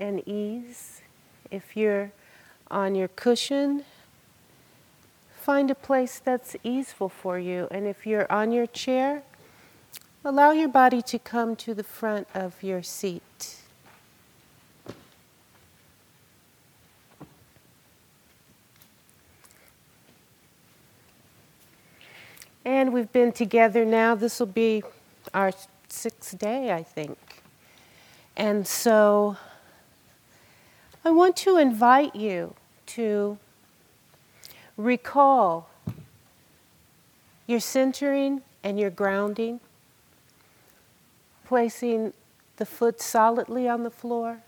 and ease. If you're on your cushion, find a place that's easeful for you. And if you're on your chair, allow your body to come to the front of your seat. And we've been together now. This will be our sixth day, I think. And so I want to invite you to recall your centering and your grounding, placing the foot solidly on the floor.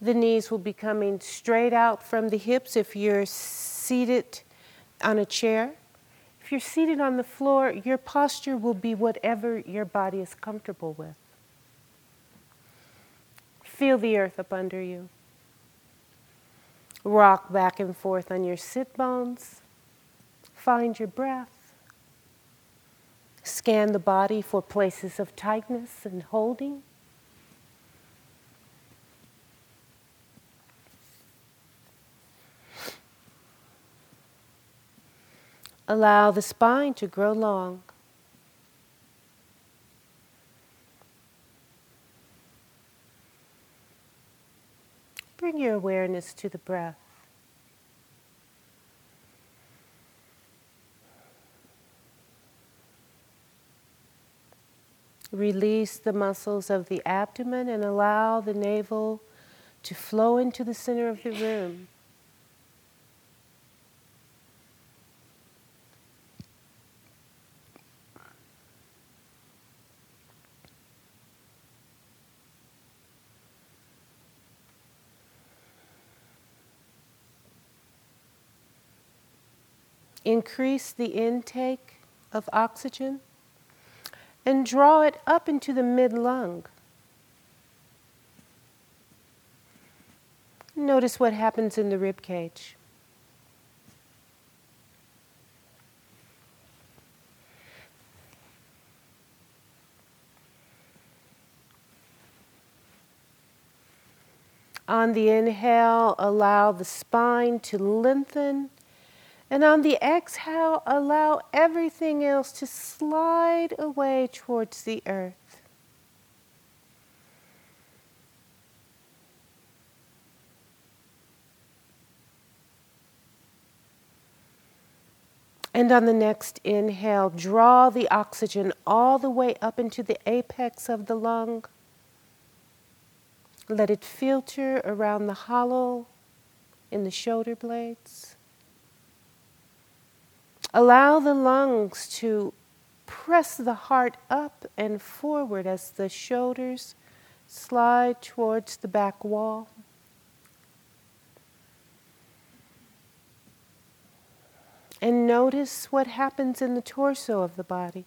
The knees will be coming straight out from the hips if you're seated on a chair. If you're seated on the floor, your posture will be whatever your body is comfortable with. Feel the earth up under you. Rock back and forth on your sit bones. Find your breath. Scan the body for places of tightness and holding. Allow the spine to grow long. Your awareness to the breath. Release the muscles of the abdomen and allow the navel to flow into the center of the room. Increase the intake of oxygen and draw it up into the mid lung. Notice what happens in the rib cage. On the inhale, allow the spine to lengthen and on the exhale, allow everything else to slide away towards the earth. And on the next inhale, draw the oxygen all the way up into the apex of the lung. Let it filter around the hollow in the shoulder blades. Allow the lungs to press the heart up and forward as the shoulders slide towards the back wall. And notice what happens in the torso of the body.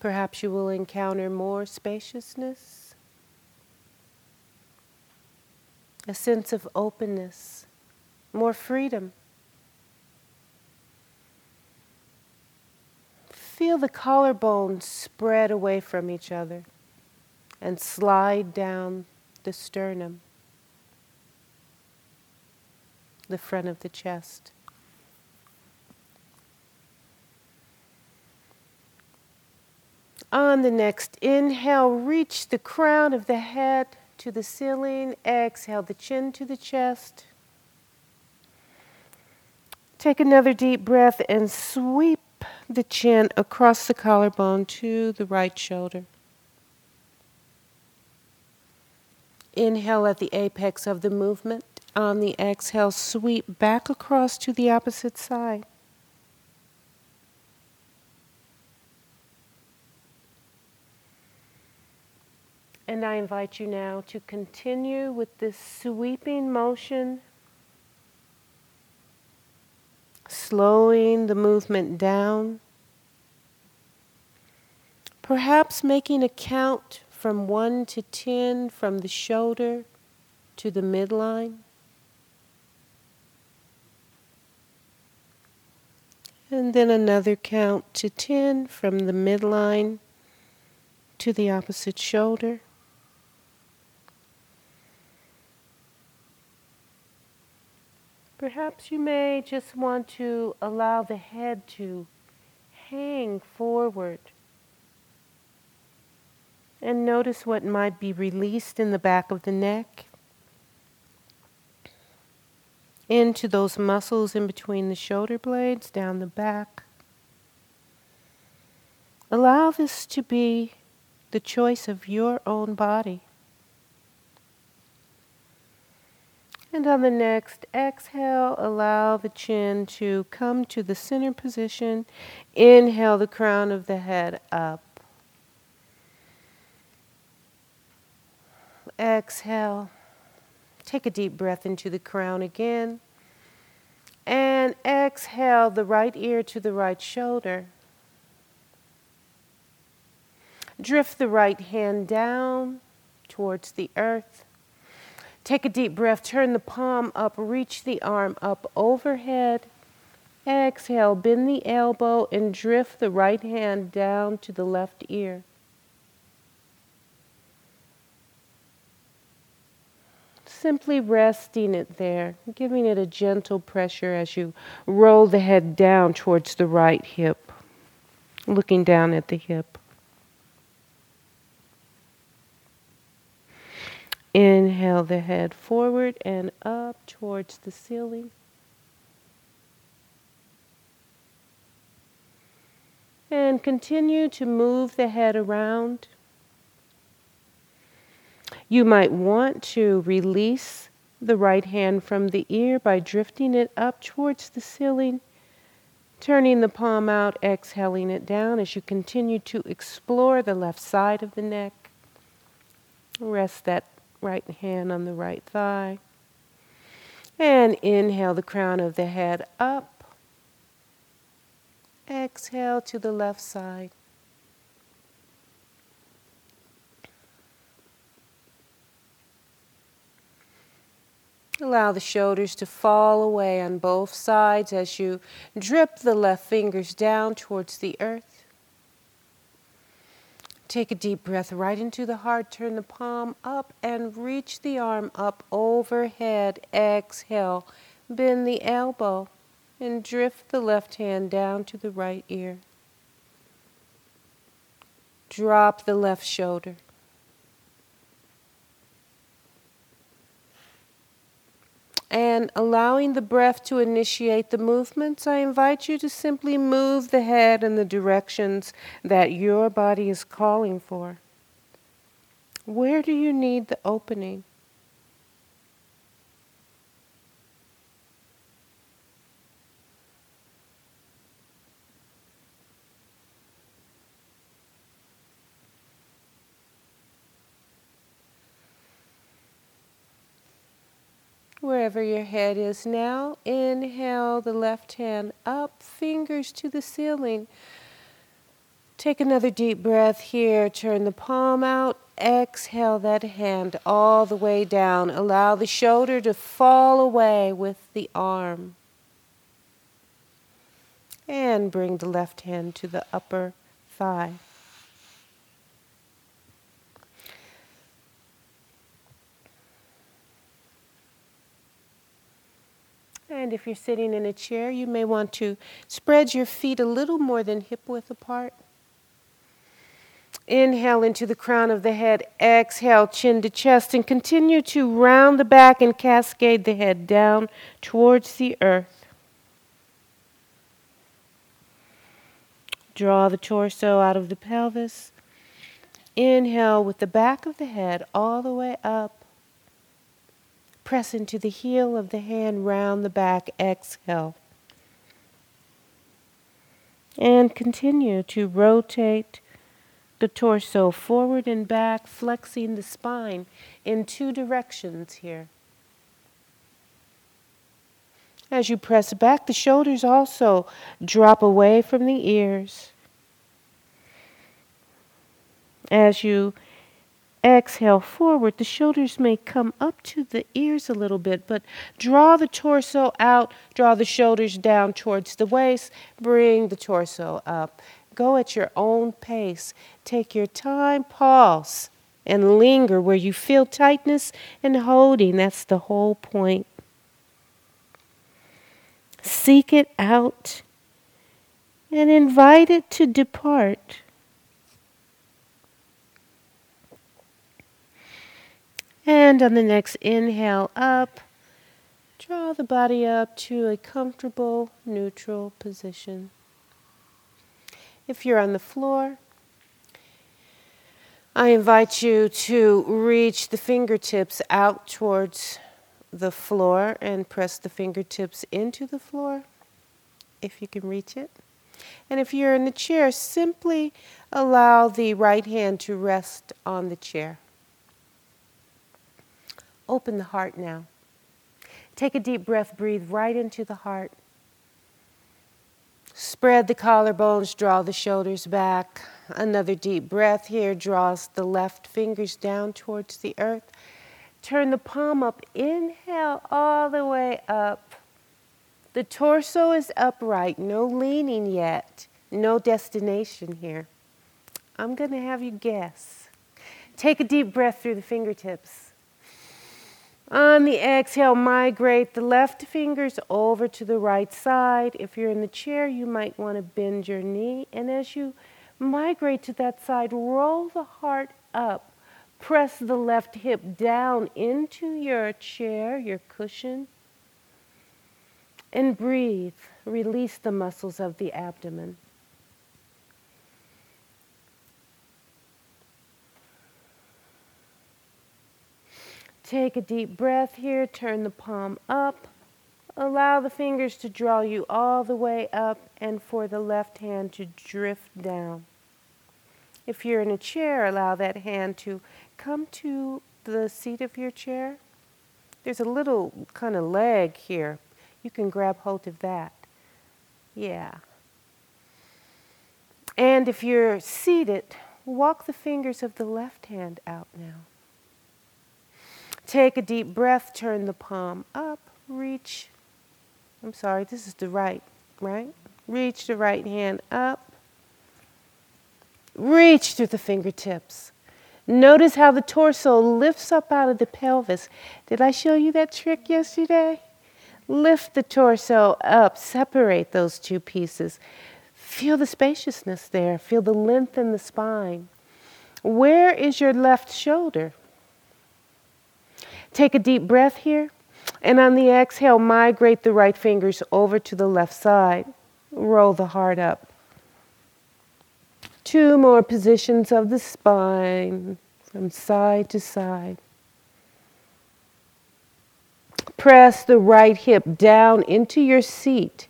Perhaps you will encounter more spaciousness a sense of openness, more freedom. Feel the collarbones spread away from each other and slide down the sternum, the front of the chest. On the next inhale, reach the crown of the head to the ceiling. Exhale the chin to the chest. Take another deep breath and sweep the chin across the collarbone to the right shoulder. Inhale at the apex of the movement. On the exhale, sweep back across to the opposite side. And I invite you now to continue with this sweeping motion, slowing the movement down, perhaps making a count from 1 to 10 from the shoulder to the midline. And then another count to 10 from the midline to the opposite shoulder. Perhaps you may just want to allow the head to hang forward. And notice what might be released in the back of the neck into those muscles in between the shoulder blades, down the back. Allow this to be the choice of your own body. And on the next exhale, allow the chin to come to the center position. Inhale the crown of the head up. Exhale. Take a deep breath into the crown again. And exhale the right ear to the right shoulder. Drift the right hand down towards the earth. Take a deep breath, turn the palm up, reach the arm up overhead. Exhale, bend the elbow and drift the right hand down to the left ear. Simply resting it there, giving it a gentle pressure as you roll the head down towards the right hip, looking down at the hip. Inhale the head forward and up towards the ceiling. And continue to move the head around. You might want to release the right hand from the ear by drifting it up towards the ceiling, turning the palm out, exhaling it down as you continue to explore the left side of the neck. Rest that right hand on the right thigh. And inhale the crown of the head up. Exhale to the left side. Allow the shoulders to fall away on both sides as you drip the left fingers down towards the earth. Take a deep breath right into the heart. Turn the palm up and reach the arm up overhead. Exhale. Bend the elbow and drift the left hand down to the right ear. Drop the left shoulder. And allowing the breath to initiate the movements, I invite you to simply move the head in the directions that your body is calling for. Where do you need the opening? Wherever your head is now. Inhale the left hand up, fingers to the ceiling. Take another deep breath here. Turn the palm out. Exhale that hand all the way down. Allow the shoulder to fall away with the arm. And bring the left hand to the upper thigh. And if you're sitting in a chair, you may want to spread your feet a little more than hip width apart. Inhale into the crown of the head. Exhale, chin to chest, and continue to round the back and cascade the head down towards the earth. Draw the torso out of the pelvis. Inhale with the back of the head all the way up. Press into the heel of the hand round the back. Exhale. And continue to rotate the torso forward and back, flexing the spine in two directions here. As you press back, the shoulders also drop away from the ears. As you exhale forward, the shoulders may come up to the ears a little bit, but draw the torso out, draw the shoulders down towards the waist, bring the torso up. Go at your own pace. Take your time, pause, and linger where you feel tightness and holding. That's the whole point. Seek it out and invite it to depart. And on the next inhale up, draw the body up to a comfortable neutral position. If you're on the floor, I invite you to reach the fingertips out towards the floor and press the fingertips into the floor if you can reach it. And if you're in the chair, simply allow the right hand to rest on the chair. Open the heart now. Take a deep breath, breathe right into the heart. Spread the collarbones, draw the shoulders back. Another deep breath here draws the left fingers down towards the earth. Turn the palm up. Inhale all the way up. The torso is upright, no leaning yet, no destination here. I'm going to have you guess. Take a deep breath through the fingertips. On the exhale, migrate the left fingers over to the right side. If you're in the chair, you might want to bend your knee. And as you migrate to that side, roll the heart up. Press the left hip down into your chair, your cushion. And breathe. Release the muscles of the abdomen. Take a deep breath here, turn the palm up. Allow the fingers to draw you all the way up and for the left hand to drift down. If you're in a chair, allow that hand to come to the seat of your chair. There's a little kind of leg here. You can grab hold of that. Yeah. And if you're seated, walk the fingers of the left hand out now. Take a deep breath, turn the palm up, reach. I'm sorry, this is the right, right? Reach the right hand up. Reach through the fingertips. Notice how the torso lifts up out of the pelvis. Did I show you that trick yesterday? Lift the torso up, separate those two pieces. Feel the spaciousness there, feel the length in the spine. Where is your left shoulder? Take a deep breath here. And on the exhale, migrate the right fingers over to the left side. Roll the heart up. Two more positions of the spine from side to side. Press the right hip down into your seat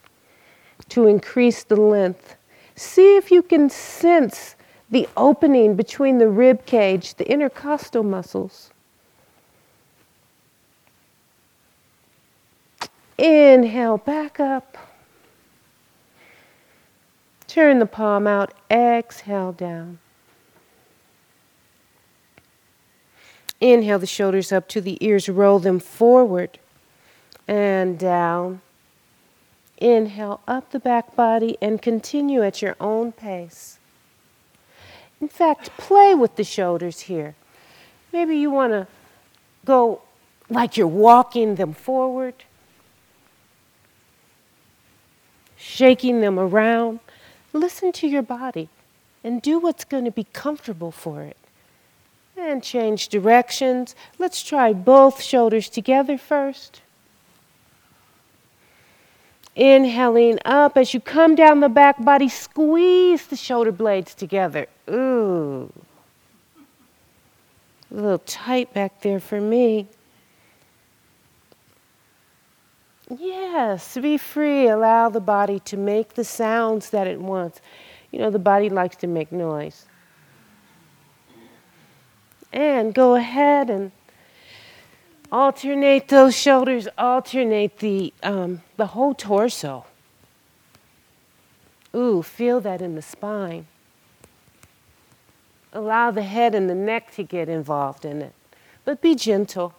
to increase the length. See if you can sense the opening between the rib cage, the intercostal muscles. Inhale, back up. Turn the palm out, exhale down. Inhale the shoulders up to the ears, roll them forward and down. Inhale up the back body and continue at your own pace. In fact, play with the shoulders here. Maybe you want to go like you're walking them forward shaking them around. Listen to your body and do what's going to be comfortable for it. And change directions. Let's try both shoulders together first. Inhaling up as you come down the back body, squeeze the shoulder blades together. Ooh. A little tight back there for me. Yes, be free. Allow the body to make the sounds that it wants. You know, the body likes to make noise. And go ahead and alternate those shoulders, alternate the, um, the whole torso. Ooh, feel that in the spine. Allow the head and the neck to get involved in it, but be gentle.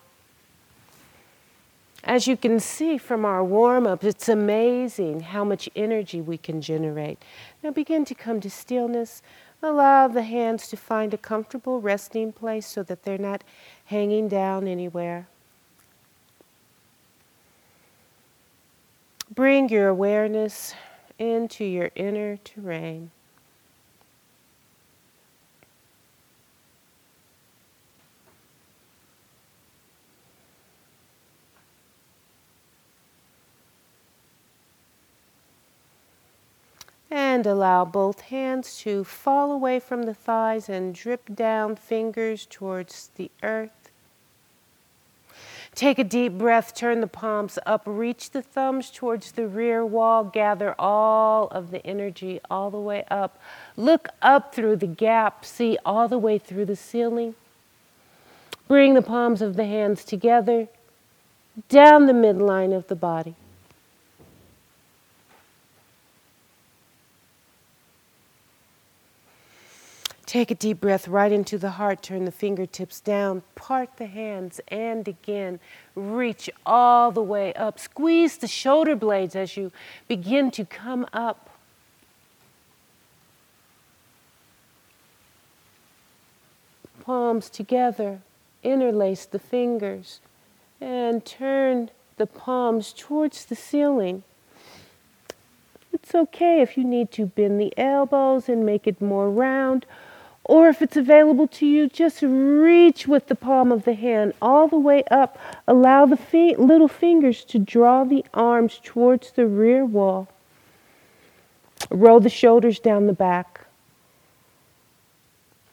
As you can see from our warm up, it's amazing how much energy we can generate. Now begin to come to stillness. Allow the hands to find a comfortable resting place so that they're not hanging down anywhere. Bring your awareness into your inner terrain. And allow both hands to fall away from the thighs and drip down fingers towards the earth. Take a deep breath, turn the palms up, reach the thumbs towards the rear wall, gather all of the energy all the way up. Look up through the gap, see all the way through the ceiling. Bring the palms of the hands together, down the midline of the body. Take a deep breath right into the heart. Turn the fingertips down. Part the hands and again reach all the way up. Squeeze the shoulder blades as you begin to come up. Palms together. Interlace the fingers and turn the palms towards the ceiling. It's okay if you need to bend the elbows and make it more round or if it's available to you, just reach with the palm of the hand all the way up. Allow the fi- little fingers to draw the arms towards the rear wall. Roll the shoulders down the back.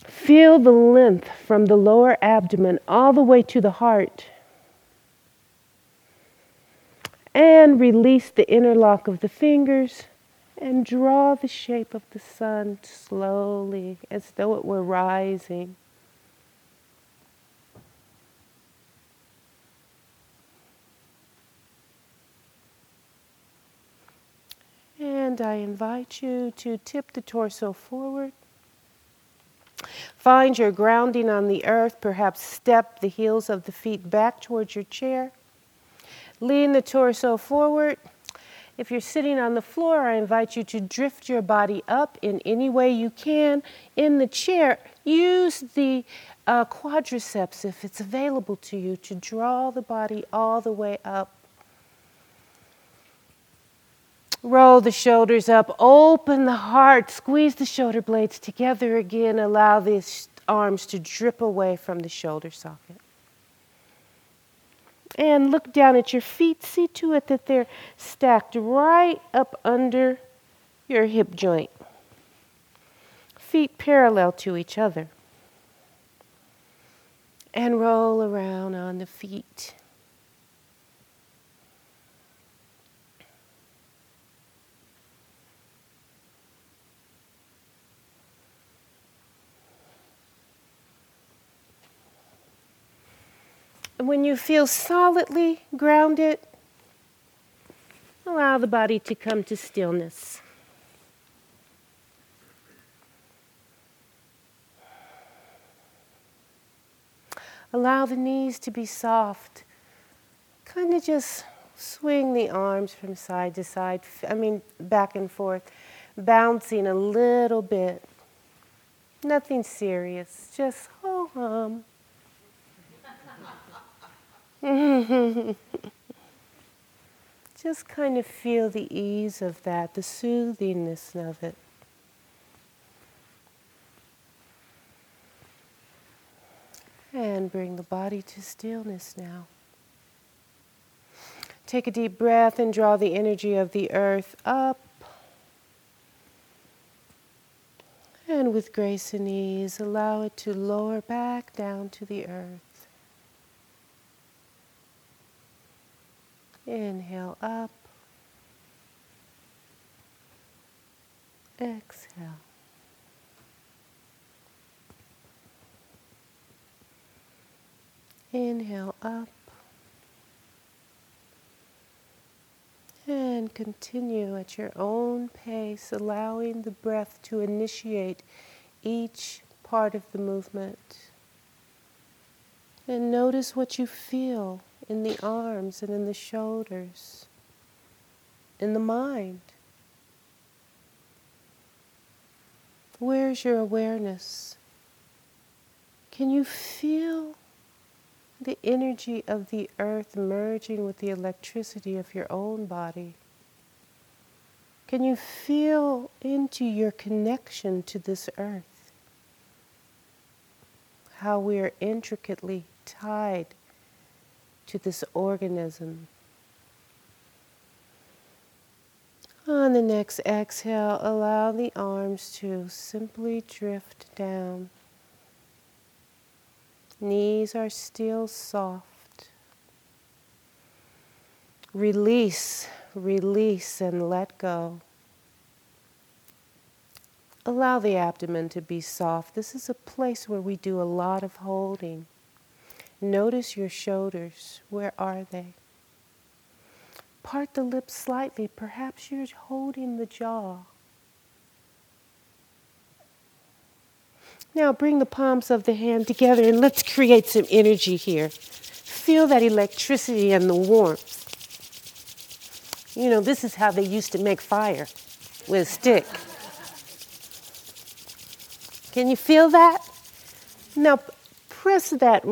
Feel the length from the lower abdomen all the way to the heart. And release the interlock of the fingers and draw the shape of the sun slowly as though it were rising. And I invite you to tip the torso forward. Find your grounding on the earth, perhaps step the heels of the feet back towards your chair. Lean the torso forward if you're sitting on the floor, I invite you to drift your body up in any way you can. In the chair, use the uh, quadriceps, if it's available to you, to draw the body all the way up. Roll the shoulders up, open the heart, squeeze the shoulder blades together again, allow the arms to drip away from the shoulder socket and look down at your feet. See to it that they're stacked right up under your hip joint. Feet parallel to each other. And roll around on the feet. When you feel solidly grounded, allow the body to come to stillness. Allow the knees to be soft. Kind of just swing the arms from side to side, I mean, back and forth, bouncing a little bit. Nothing serious, just ho hum. Just kind of feel the ease of that, the soothingness of it. And bring the body to stillness now. Take a deep breath and draw the energy of the earth up. And with grace and ease, allow it to lower back down to the earth. Inhale up. Exhale. Inhale up. And continue at your own pace, allowing the breath to initiate each part of the movement. And notice what you feel in the arms and in the shoulders, in the mind. Where's your awareness? Can you feel the energy of the earth merging with the electricity of your own body? Can you feel into your connection to this earth? How we are intricately tied to this organism. On the next exhale, allow the arms to simply drift down. Knees are still soft. Release, release, and let go. Allow the abdomen to be soft. This is a place where we do a lot of holding. Notice your shoulders. Where are they? Part the lips slightly. Perhaps you're holding the jaw. Now bring the palms of the hand together and let's create some energy here. Feel that electricity and the warmth. You know, this is how they used to make fire with a stick. Can you feel that? Now press that,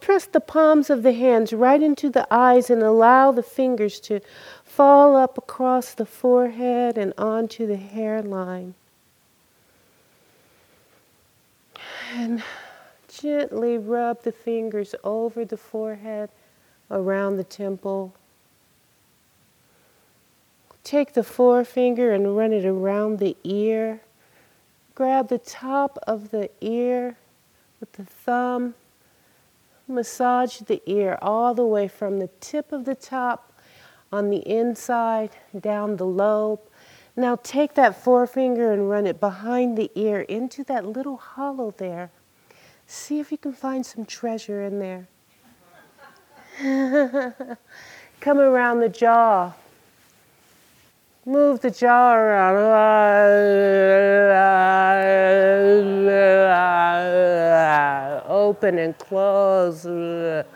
press the palms of the hands right into the eyes and allow the fingers to fall up across the forehead and onto the hairline. And gently rub the fingers over the forehead, around the temple. Take the forefinger and run it around the ear. Grab the top of the ear with the thumb massage the ear all the way from the tip of the top on the inside down the lobe. Now take that forefinger and run it behind the ear into that little hollow there. See if you can find some treasure in there. Come around the jaw. Move the jaw around. Open and close. And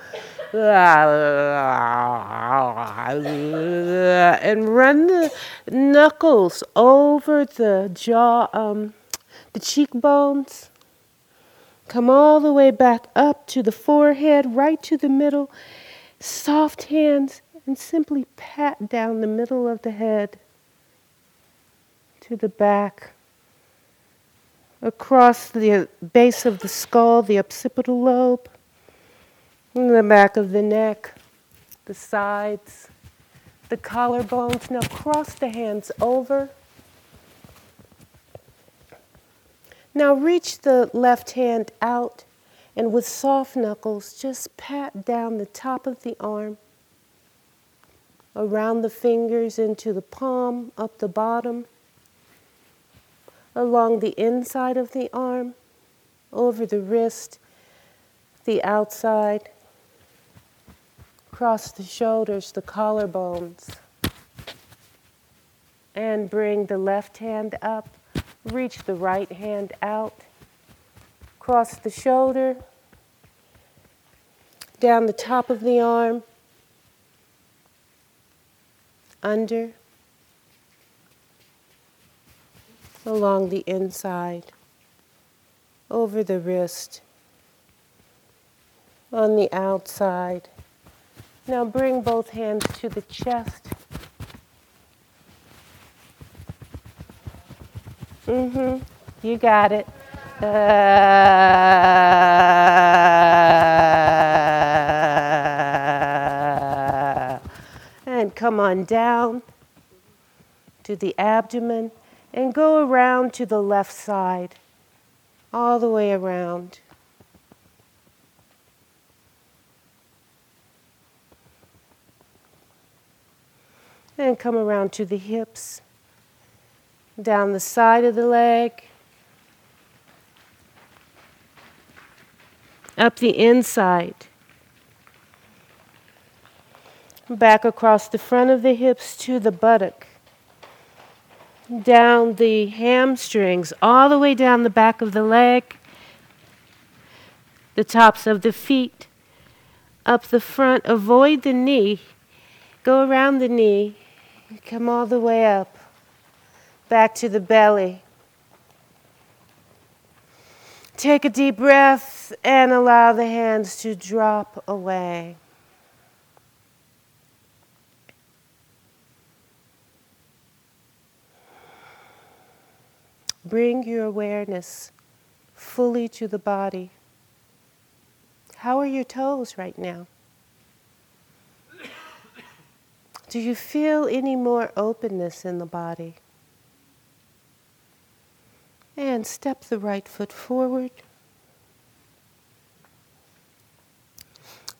run the knuckles over the jaw, um, the cheekbones. Come all the way back up to the forehead, right to the middle. Soft hands, and simply pat down the middle of the head to the back, across the base of the skull, the occipital lobe, the back of the neck, the sides, the collarbones. Now cross the hands over. Now reach the left hand out and with soft knuckles, just pat down the top of the arm, around the fingers into the palm, up the bottom along the inside of the arm, over the wrist, the outside, across the shoulders, the collarbones. And bring the left hand up, reach the right hand out, cross the shoulder, down the top of the arm, under, along the inside, over the wrist, on the outside. Now bring both hands to the chest. Mm-hmm. You got it. Uh, and come on down to the abdomen and go around to the left side, all the way around. And come around to the hips, down the side of the leg, up the inside, back across the front of the hips to the buttock down the hamstrings, all the way down the back of the leg, the tops of the feet, up the front. Avoid the knee. Go around the knee. Come all the way up, back to the belly. Take a deep breath and allow the hands to drop away. Bring your awareness fully to the body. How are your toes right now? Do you feel any more openness in the body? And step the right foot forward.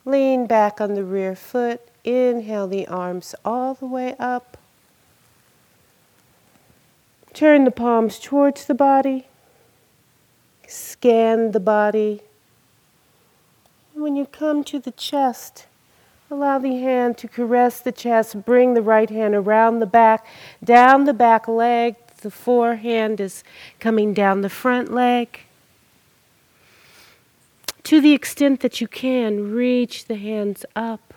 Lean back on the rear foot. Inhale the arms all the way up. Turn the palms towards the body. Scan the body. When you come to the chest, allow the hand to caress the chest. Bring the right hand around the back, down the back leg, the forehand is coming down the front leg. To the extent that you can, reach the hands up.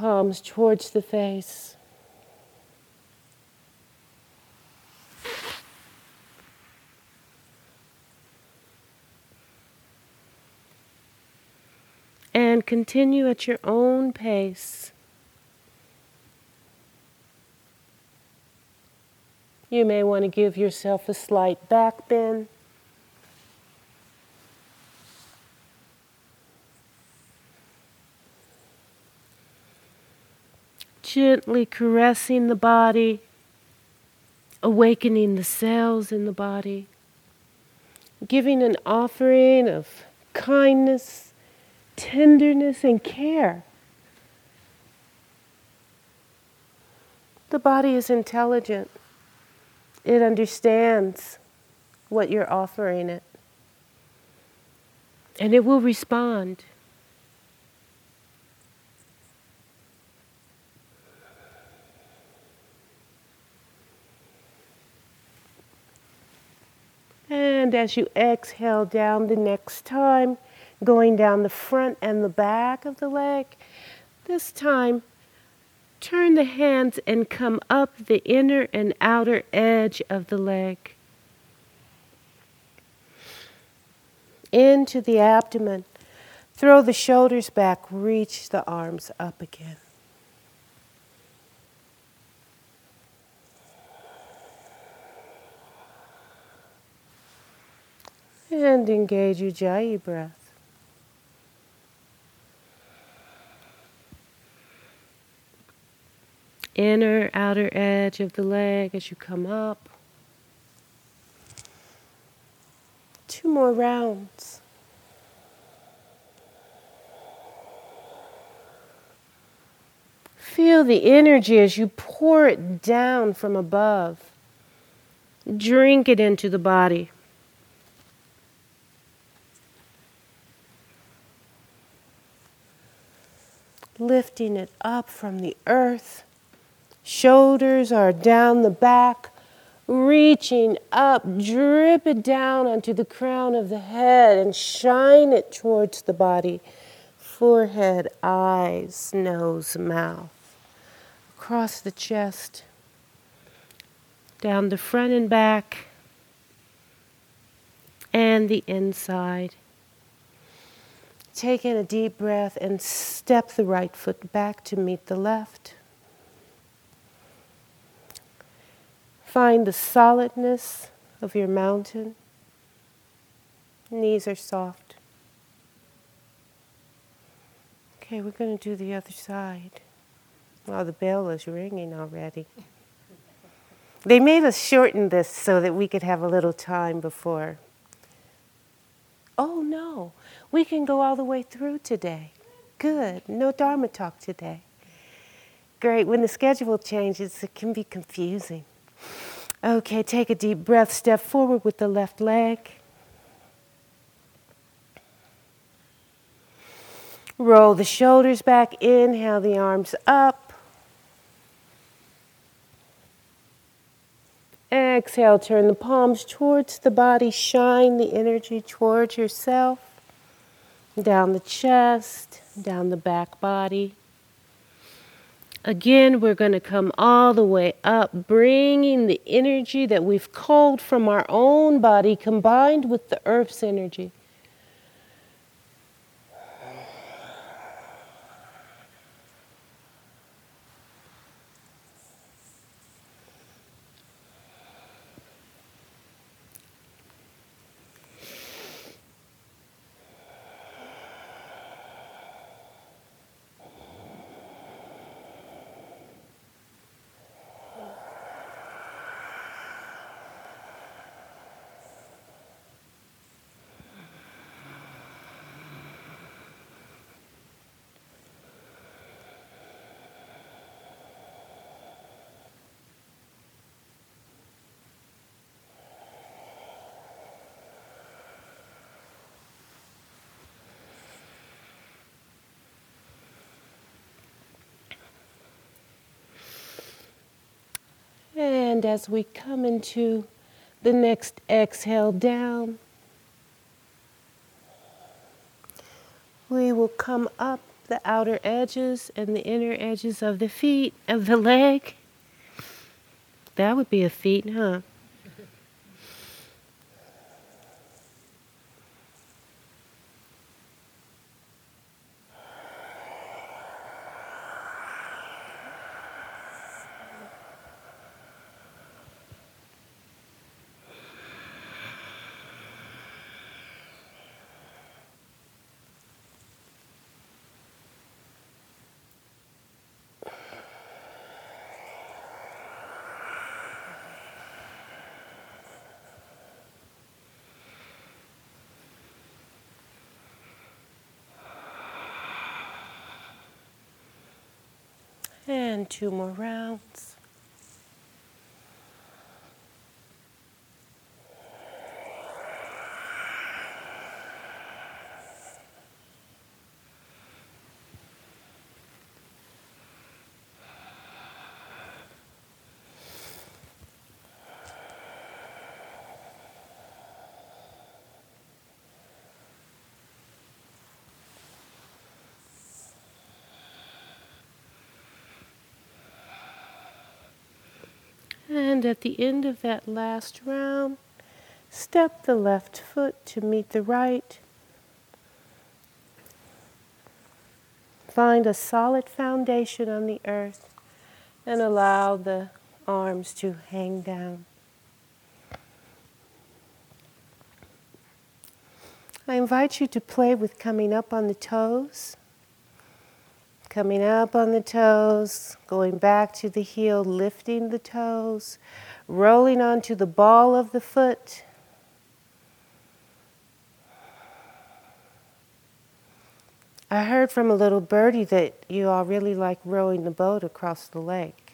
Palms towards the face. And continue at your own pace. You may want to give yourself a slight back bend. Gently caressing the body, awakening the cells in the body, giving an offering of kindness, tenderness, and care. The body is intelligent. It understands what you're offering it. And it will respond. And as you exhale down the next time, going down the front and the back of the leg, this time Turn the hands and come up the inner and outer edge of the leg. Into the abdomen. Throw the shoulders back, reach the arms up again. And engage Ujjayi breath. inner outer edge of the leg as you come up. Two more rounds. Feel the energy as you pour it down from above. Drink it into the body. Lifting it up from the earth Shoulders are down the back, reaching up, drip it down onto the crown of the head and shine it towards the body. Forehead, eyes, nose, mouth. Across the chest, down the front and back, and the inside. Take in a deep breath and step the right foot back to meet the left. Find the solidness of your mountain. Knees are soft. Okay, we're going to do the other side. Well, the bell is ringing already. They made us shorten this so that we could have a little time before. Oh no, we can go all the way through today. Good, no Dharma talk today. Great, when the schedule changes, it can be confusing. Okay, take a deep breath. Step forward with the left leg. Roll the shoulders back. Inhale the arms up. Exhale, turn the palms towards the body, shine the energy towards yourself, down the chest, down the back body. Again, we're going to come all the way up, bringing the energy that we've culled from our own body combined with the earth's energy. And as we come into the next exhale down, we will come up the outer edges and the inner edges of the feet, of the leg. That would be a feet, huh? And two more rounds. And at the end of that last round, step the left foot to meet the right. Find a solid foundation on the earth and allow the arms to hang down. I invite you to play with coming up on the toes. Coming up on the toes, going back to the heel, lifting the toes, rolling onto the ball of the foot. I heard from a little birdie that you all really like rowing the boat across the lake.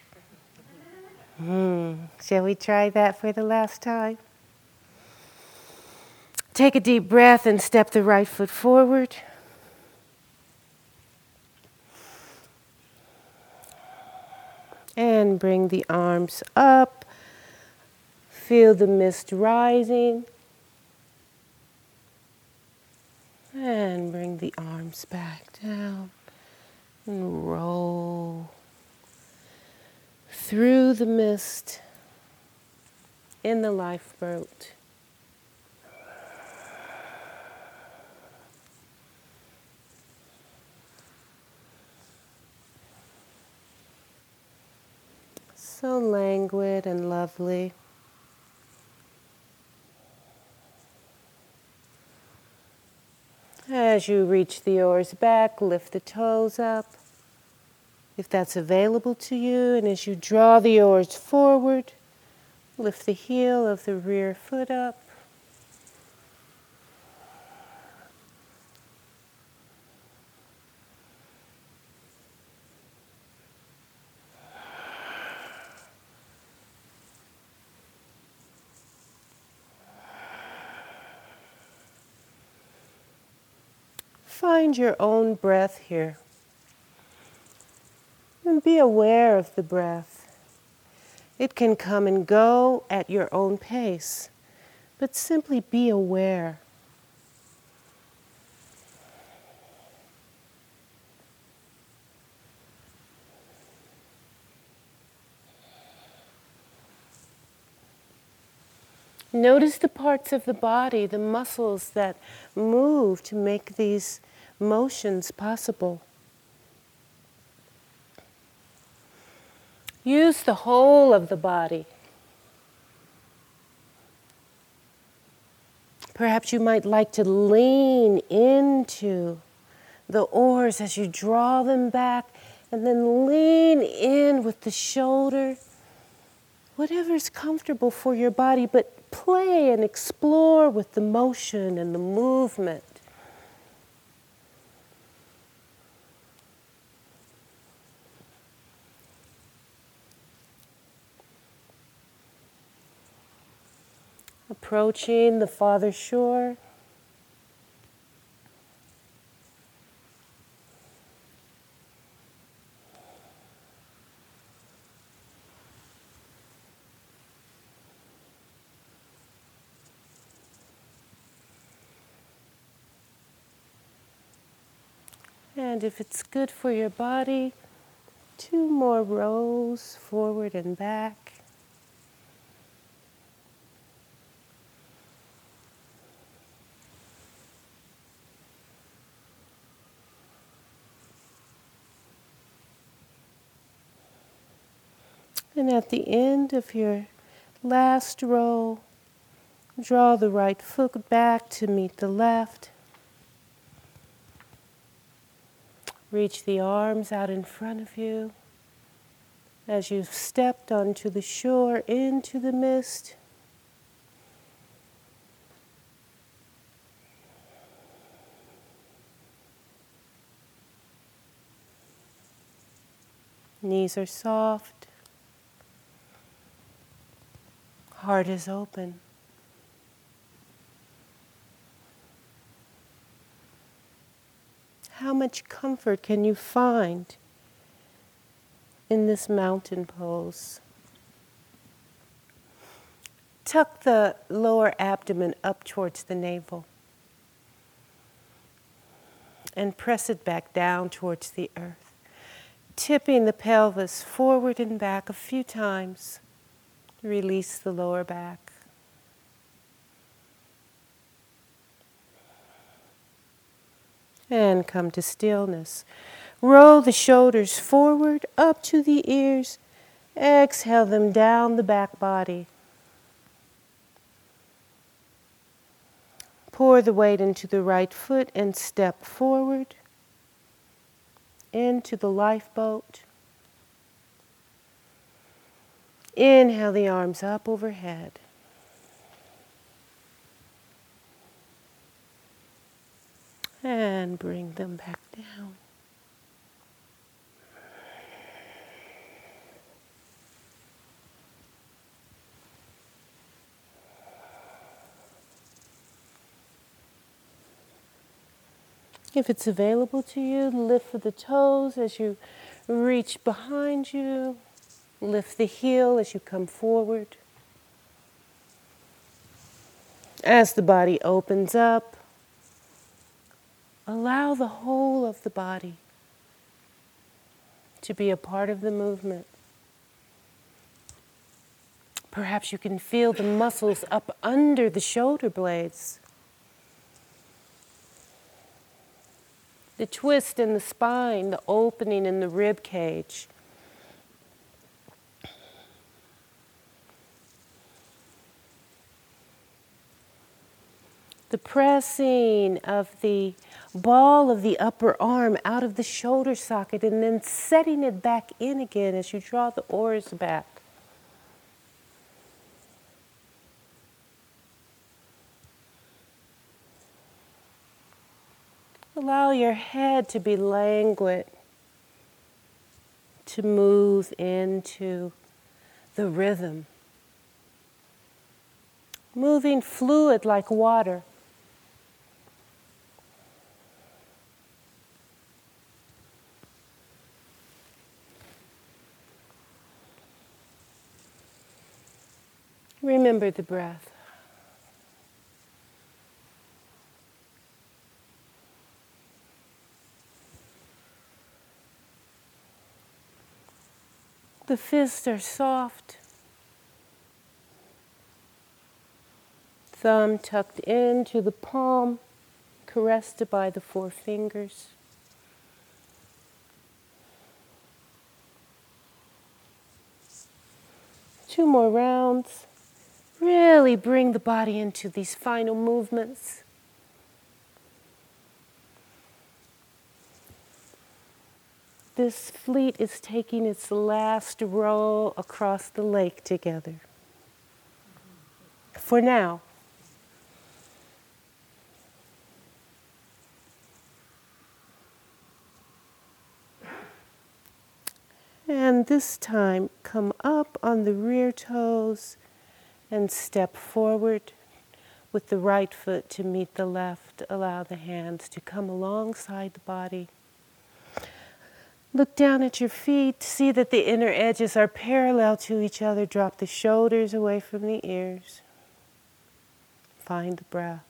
Hmm. Shall we try that for the last time? Take a deep breath and step the right foot forward. And bring the arms up. Feel the mist rising. And bring the arms back down. And roll through the mist in the lifeboat. So languid and lovely. As you reach the oars back, lift the toes up, if that's available to you. And as you draw the oars forward, lift the heel of the rear foot up. Find your own breath here. And be aware of the breath. It can come and go at your own pace, but simply be aware. Notice the parts of the body, the muscles that move to make these motions possible. Use the whole of the body. Perhaps you might like to lean into the oars as you draw them back and then lean in with the shoulder. Whatever's comfortable for your body, but play and explore with the motion and the movement. Approaching the farther shore. And if it's good for your body, two more rows forward and back. And at the end of your last row, draw the right foot back to meet the left. Reach the arms out in front of you as you've stepped onto the shore into the mist. Knees are soft. Heart is open. How much comfort can you find in this mountain pose? Tuck the lower abdomen up towards the navel and press it back down towards the earth, tipping the pelvis forward and back a few times. Release the lower back. And come to stillness. Roll the shoulders forward up to the ears. Exhale them down the back body. Pour the weight into the right foot and step forward into the lifeboat. Inhale the arms up overhead. And bring them back down. If it's available to you, lift the toes as you reach behind you. Lift the heel as you come forward. As the body opens up, allow the whole of the body to be a part of the movement. Perhaps you can feel the muscles up under the shoulder blades. The twist in the spine, the opening in the rib cage. The pressing of the ball of the upper arm out of the shoulder socket and then setting it back in again as you draw the oars back. Allow your head to be languid, to move into the rhythm. Moving fluid like water. Remember the breath. The fists are soft. Thumb tucked into the palm, caressed by the four fingers. Two more rounds. Really bring the body into these final movements. This fleet is taking its last row across the lake together. For now. And this time, come up on the rear toes and step forward with the right foot to meet the left. Allow the hands to come alongside the body. Look down at your feet, see that the inner edges are parallel to each other. Drop the shoulders away from the ears. Find the breath.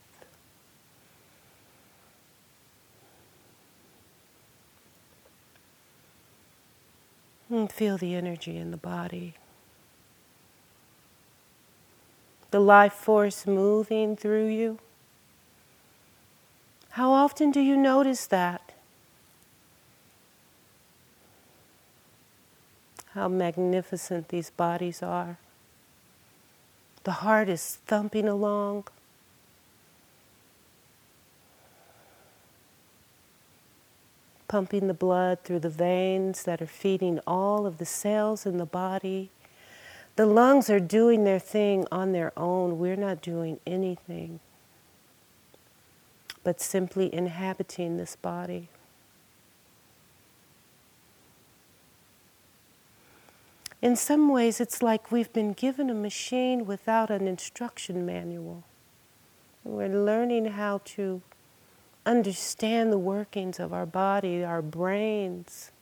And feel the energy in the body. The life force moving through you. How often do you notice that? how magnificent these bodies are. The heart is thumping along. Pumping the blood through the veins that are feeding all of the cells in the body. The lungs are doing their thing on their own. We're not doing anything but simply inhabiting this body. In some ways, it's like we've been given a machine without an instruction manual. We're learning how to understand the workings of our body, our brains,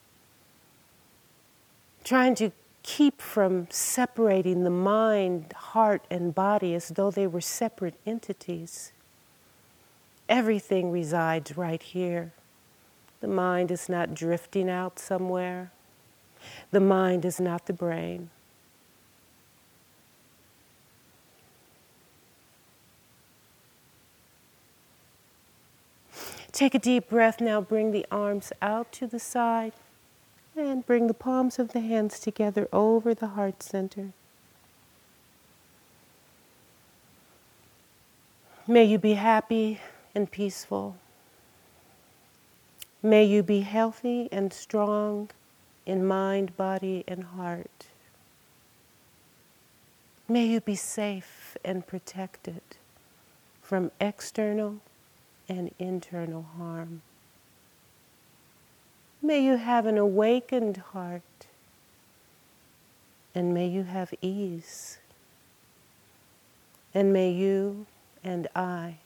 trying to keep from separating the mind, heart, and body as though they were separate entities. Everything resides right here. The mind is not drifting out somewhere. The mind is not the brain. Take a deep breath now. Bring the arms out to the side and bring the palms of the hands together over the heart center. May you be happy and peaceful. May you be healthy and strong in mind, body, and heart. May you be safe and protected from external and internal harm. May you have an awakened heart and may you have ease. And may you and I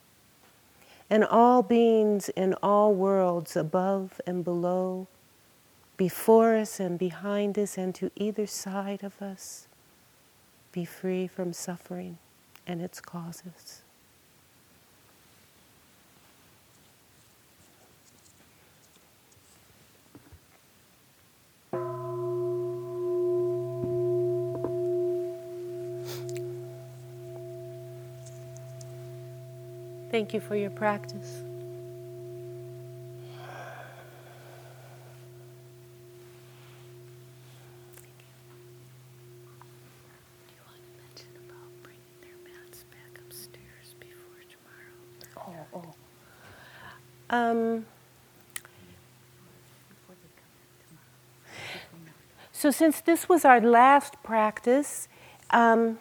and all beings in all worlds above and below before us and behind us and to either side of us. Be free from suffering and its causes. Thank you for your practice. Um, so, since this was our last practice, um,